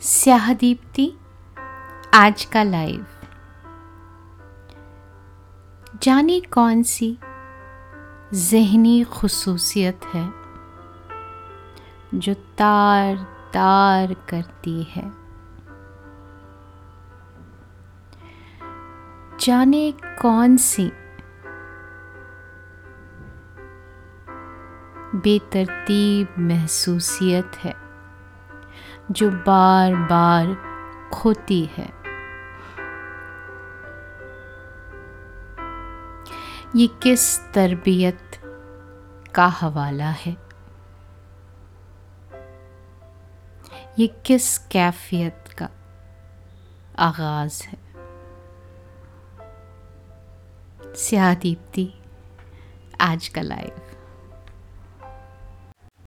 स्याह दीप्ति आज का लाइव जाने कौन सी जहनी खसूसियत है जो तार तार करती है? जाने कौन सी बेतरतीब महसूसियत है जो बार बार खोती है। ये किस तरबियत का हवाला है? ये किस कैफियत का आगाज़ है? स्याह दीप्ति, आज का लाइव